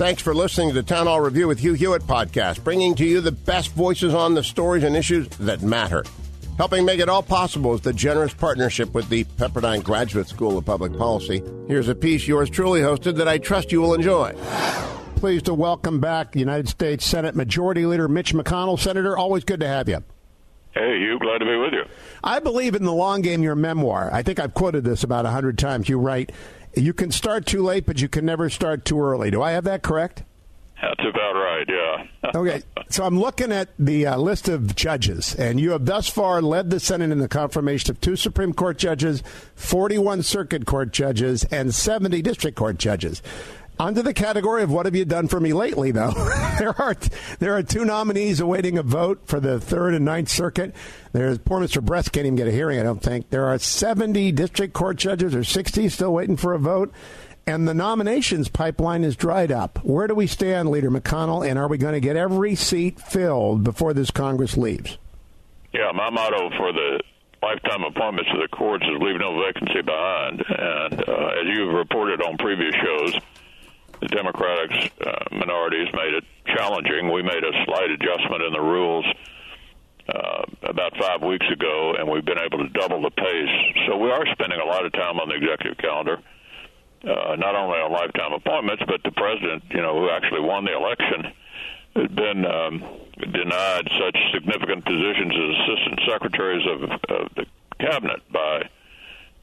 Thanks for listening to the Town Hall Review with Hugh Hewitt podcast, bringing to you the best voices on the stories and issues that matter. Helping make it all possible is the generous partnership with the Pepperdine Graduate School of Public Policy. Here's a piece yours truly hosted that I trust you will enjoy. Pleased to welcome back United States Senate Majority Leader Mitch McConnell. Senator, always good to have you. Hey, you glad to be with you. I believe in the long game, your memoir. I think I've quoted this about a hundred times. You write, you can start too late, but you can never start too early. Do I have that correct? That's about right, yeah. okay, so I'm looking at the uh, list of judges, and you have thus far led the Senate in the confirmation of two Supreme Court judges, 41 Circuit Court judges, and 70 District Court judges. Onto the category of what have you done for me lately, though. there are there are two nominees awaiting a vote for the third and ninth circuit. There's poor Mr. Bress can't even get a hearing. I don't think there are 70 district court judges or 60 still waiting for a vote, and the nominations pipeline is dried up. Where do we stand, Leader McConnell? And are we going to get every seat filled before this Congress leaves? Yeah, my motto for the lifetime appointments to the courts is leave no vacancy behind. And uh, as you've reported on previous shows the Democratic uh, minorities made it challenging. We made a slight adjustment in the rules uh, about five weeks ago, and we've been able to double the pace. So we are spending a lot of time on the executive calendar, uh, not only on lifetime appointments, but the president, you know, who actually won the election, has been um, denied such significant positions as assistant secretaries of, of the cabinet by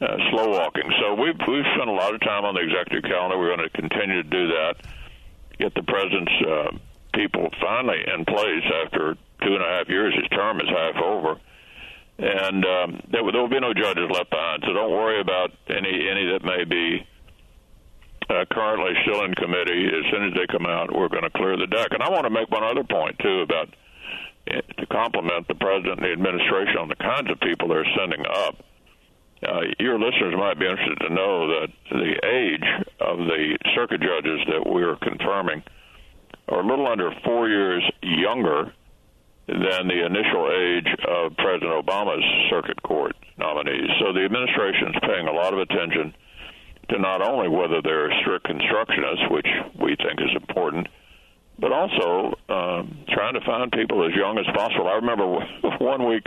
uh, slow walking. So we've we've spent a lot of time on the executive calendar. We're going to continue to do that. Get the president's uh, people finally in place after two and a half years. His term is half over, and um, there, there will be no judges left behind. So don't worry about any any that may be. Uh, currently still in committee. As soon as they come out, we're going to clear the deck. And I want to make one other point too about uh, to compliment the president and the administration on the kinds of people they're sending up uh, your listeners might be interested to know that the age of the circuit judges that we're confirming are a little under four years younger than the initial age of President Obama's circuit court nominees. So the administration is paying a lot of attention to not only whether they're strict constructionists, which we think is important, but also um, trying to find people as young as possible. I remember one week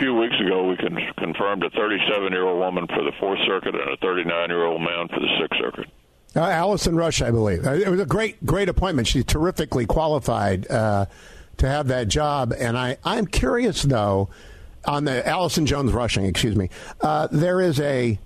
few weeks ago, we con- confirmed a 37 year old woman for the Fourth Circuit and a 39 year old man for the Sixth Circuit. Uh, Allison Rush, I believe. Uh, it was a great, great appointment. She's terrifically qualified uh, to have that job. And I, I'm curious, though, on the Allison Jones Rushing, excuse me. Uh, there is a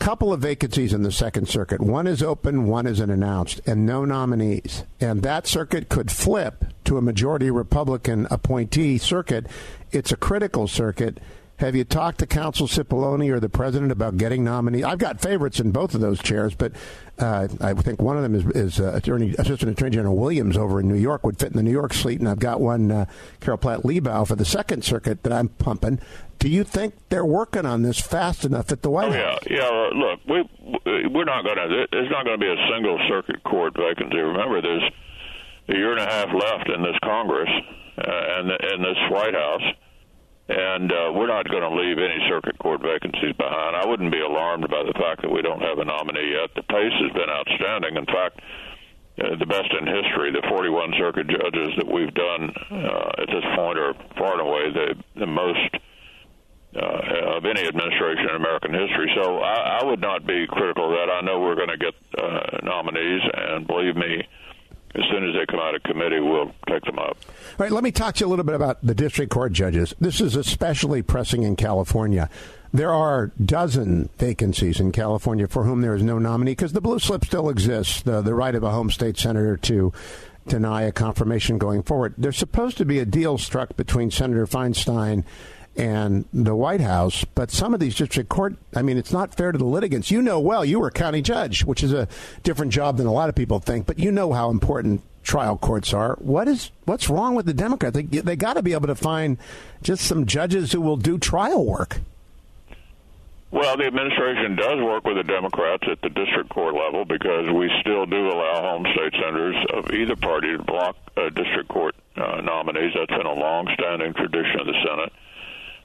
couple of vacancies in the Second Circuit. One is open, one isn't announced, and no nominees. And that circuit could flip to a majority Republican appointee circuit it's a critical circuit. Have you talked to Counsel Cipollone or the president about getting nominees? I've got favorites in both of those chairs, but uh, I think one of them is, is uh, Attorney, Assistant Attorney General Williams over in New York would fit in the New York slate, and I've got one uh, Carol Platt Liebau for the Second Circuit that I'm pumping. Do you think they're working on this fast enough at the White oh, House? Yeah, yeah. Look, we we're not going to. There's not going to be a single circuit court vacancy. Remember, there's a year and a half left in this Congress uh, and in this White House and uh, we're not going to leave any circuit court vacancies behind. I wouldn't be alarmed by the fact that we don't have a nominee yet. The pace has been outstanding. In fact, uh, the best in history. The 41 circuit judges that we've done uh, at this point are far and away the, the most uh, of any administration in American history. So I, I would not be critical of that. I know we're going to get uh, nominees, and believe me, as soon as they come out of committee, we'll take them up. All right, let me talk to you a little bit about the district court judges. This is especially pressing in California. There are dozen vacancies in California for whom there is no nominee because the blue slip still exists, the, the right of a home state senator to deny a confirmation going forward. There's supposed to be a deal struck between Senator Feinstein and the White House, but some of these district court, I mean, it's not fair to the litigants. You know well, you were a county judge, which is a different job than a lot of people think, but you know how important trial courts are. What is what's wrong with the Democrats? They, they got to be able to find just some judges who will do trial work. Well, the administration does work with the Democrats at the district court level because we still do allow home state senators of either party to block uh, district court uh, nominees. That's been a long-standing tradition of the Senate.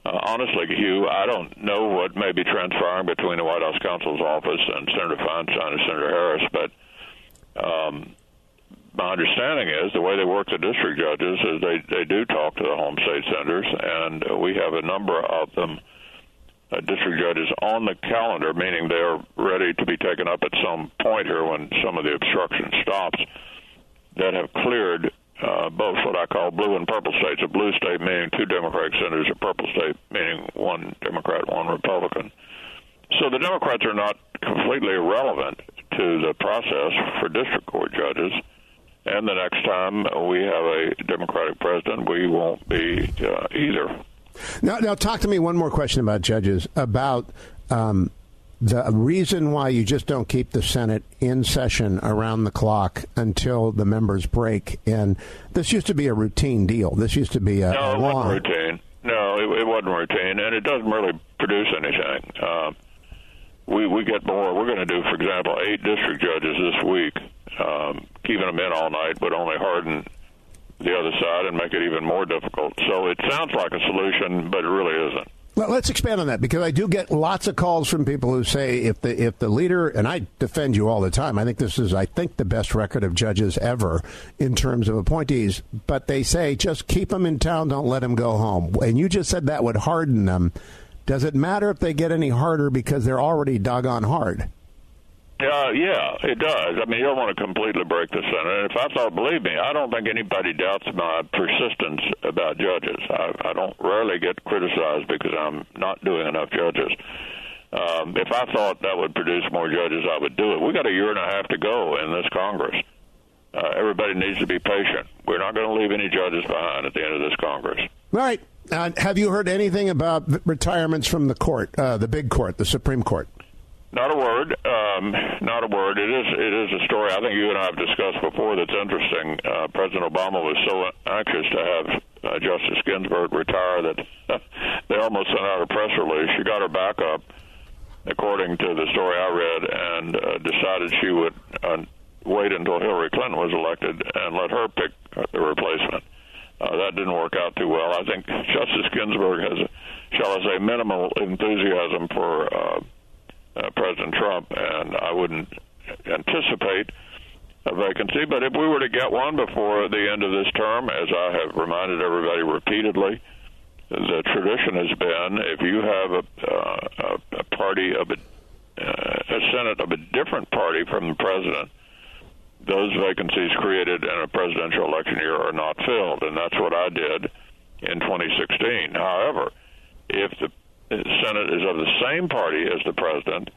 Uh, honestly, Hugh, I don't know what may be transpiring between the White House counsel's office and Senator Feinstein and Senator Harris, but um, my understanding is the way they work the district judges is they they do talk to the home state senators, and we have a number of them. Uh, district judges on the calendar, meaning they are ready to be taken up at some point here when some of the obstruction stops, that have cleared uh, both what I call blue and purple states. A blue state meaning two Democratic senators, a purple state meaning one Democrat, one Republican. So the Democrats are not completely irrelevant to the process for district court judges. And the next time we have a Democratic president, we won't be uh, either. Now, now, talk to me one more question about judges about um, the reason why you just don't keep the Senate in session around the clock until the members break. And this used to be a routine deal. This used to be a, no, it long. wasn't routine. No, it, it wasn't routine, and it doesn't really produce anything. Uh, we we get more. We're going to do, for example, eight district judges this week. Um, keeping them in all night but only harden the other side and make it even more difficult. So it sounds like a solution, but it really isn't. Well, let's expand on that because I do get lots of calls from people who say if the if the leader and I defend you all the time. I think this is I think the best record of judges ever in terms of appointees. But they say just keep them in town, don't let them go home. And you just said that would harden them. Does it matter if they get any harder because they're already doggone hard? Uh, yeah, it does. I mean, you don't want to completely break the Senate. And if I thought, believe me, I don't think anybody doubts my persistence about judges. I, I don't rarely get criticized because I'm not doing enough judges. Um, if I thought that would produce more judges, I would do it. We got a year and a half to go in this Congress. Uh, everybody needs to be patient. We're not going to leave any judges behind at the end of this Congress. Right. Uh, have you heard anything about retirements from the court, uh, the big court, the Supreme Court? Not a word. Um, not a word. It is. It is a story. I think you and I have discussed before. That's interesting. Uh, President Obama was so anxious to have uh, Justice Ginsburg retire that they almost sent out a press release. She got her back up, according to the story I read, and uh, decided she would uh, wait until Hillary Clinton was elected and let her pick the replacement. Uh, that didn't work out too well. I think Justice Ginsburg has, shall I say, minimal enthusiasm for. Uh, uh, President Trump, and I wouldn't anticipate a vacancy. But if we were to get one before the end of this term, as I have reminded everybody repeatedly, the tradition has been if you have a, uh, a party of a, uh, a Senate of a different party from the president, those vacancies created in a presidential election year are not filled, and that's what I did in 2016. However, if the Senate is of the same party as the president,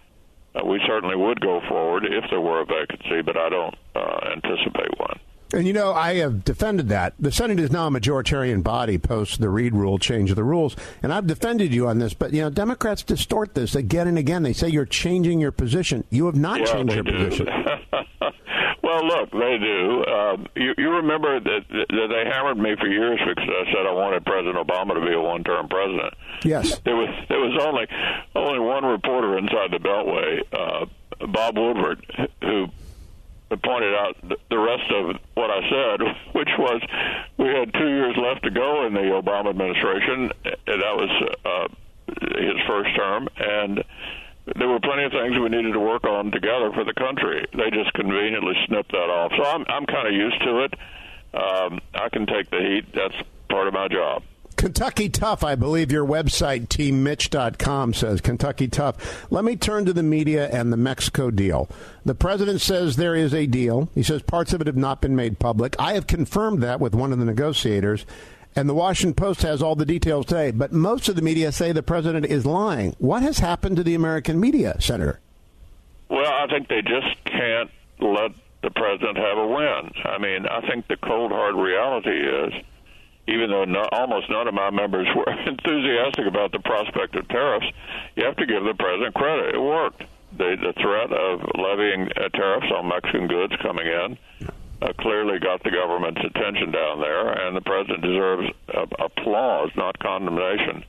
uh, we certainly would go forward if there were a vacancy, but I don't uh, anticipate one. And you know, I have defended that. The Senate is now a majoritarian body post the Reid rule change of the rules. And I've defended you on this, but you know, Democrats distort this again and again. They say you're changing your position. You have not yeah, changed your do. position. well, look, they do. Um, you, you remember that, that they hammered me for years because I said I wanted President Obama to be a one-term president. Yes. There was there was only only one reporter inside the Beltway, uh, Bob Woodward, who pointed out the rest of what I said, which was we had two years left to go in the Obama administration. That was uh, his first term, and there were plenty of things we needed to work on together for the country. They just conveniently snipped that off. So I'm I'm kind of used to it. Um, I can take the heat. That's part of my job. Kentucky Tough, I believe your website, teammitch.com, says Kentucky Tough. Let me turn to the media and the Mexico deal. The president says there is a deal. He says parts of it have not been made public. I have confirmed that with one of the negotiators, and the Washington Post has all the details today. But most of the media say the president is lying. What has happened to the American media, Senator? Well, I think they just can't let the president have a win. I mean, I think the cold hard reality is even though almost none of my members were enthusiastic about the prospect of tariffs, you have to give the president credit. It worked. The, the threat of levying uh, tariffs on Mexican goods coming in uh, clearly got the government's attention down there, and the president deserves uh, applause, not condemnation,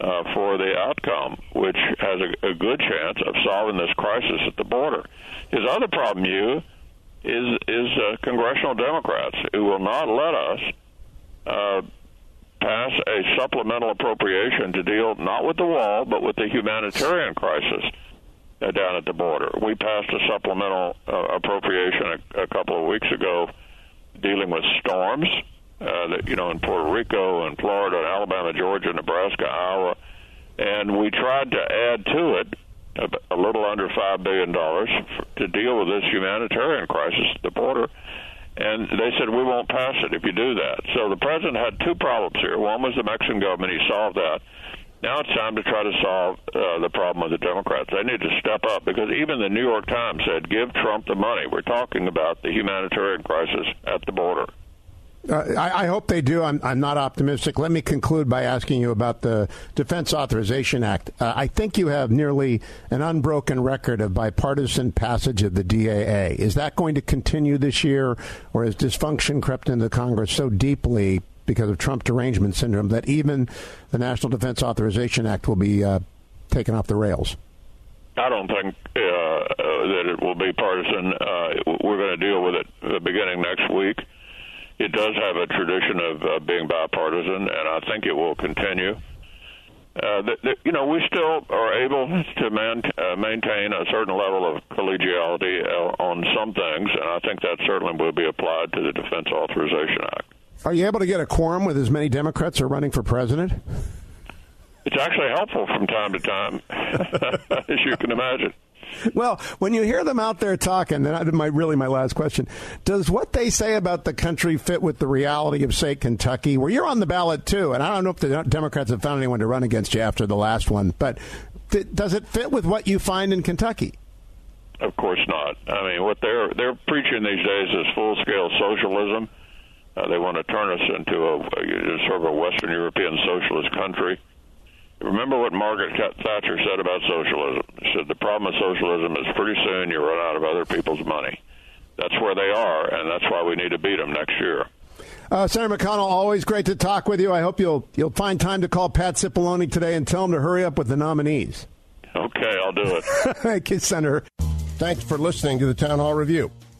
uh, for the outcome, which has a, a good chance of solving this crisis at the border. His other problem, you, is is uh, congressional Democrats who will not let us uh, pass a supplemental appropriation to deal not with the wall but with the humanitarian crisis uh, down at the border. We passed a supplemental uh, appropriation a, a couple of weeks ago dealing with storms uh, that you know in Puerto Rico and Florida, and Alabama, Georgia, Nebraska, Iowa, and we tried to add to it a, a little under five billion dollars to deal with this humanitarian crisis at the border. And they said we won't pass it if you do that. So the president had two problems here. One was the Mexican government; he solved that. Now it's time to try to solve uh, the problem of the Democrats. They need to step up because even the New York Times said, "Give Trump the money." We're talking about the humanitarian crisis at the border. Uh, I, I, hope they do. I'm, I'm, not optimistic. Let me conclude by asking you about the Defense Authorization Act. Uh, I think you have nearly an unbroken record of bipartisan passage of the DAA. Is that going to continue this year, or has dysfunction crept into Congress so deeply because of Trump derangement syndrome that even the National Defense Authorization Act will be uh, taken off the rails? I don't think uh, uh, that it will be partisan. Uh, we're going to deal with it beginning next week. It does have a tradition of uh, being bipartisan, and I think it will continue. Uh, the, the, you know, we still are able to man, uh, maintain a certain level of collegiality uh, on some things, and I think that certainly will be applied to the Defense Authorization Act. Are you able to get a quorum with as many Democrats are running for president? It's actually helpful from time to time, as you can imagine. Well, when you hear them out there talking, then my really my last question: Does what they say about the country fit with the reality of, say, Kentucky, where you're on the ballot too? And I don't know if the Democrats have found anyone to run against you after the last one, but th- does it fit with what you find in Kentucky? Of course not. I mean, what they're they're preaching these days is full scale socialism uh, they want to turn us into a, a sort of a Western European socialist country. Remember what Margaret Thatcher said about socialism. She said the problem with socialism is pretty soon you run out of other people's money. That's where they are, and that's why we need to beat them next year. Uh, Senator McConnell, always great to talk with you. I hope you'll you'll find time to call Pat Cipollone today and tell him to hurry up with the nominees. Okay, I'll do it. Thank you, Senator. Thanks for listening to the Town Hall Review.